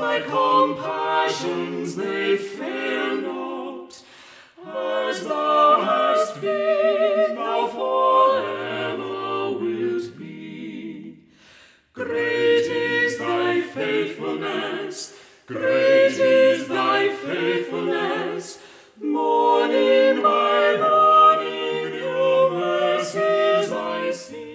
My compassions they fail not, as thou hast been, thou forever wilt be. Great is thy faithfulness, great is thy faithfulness, morning by morning your mercies I see.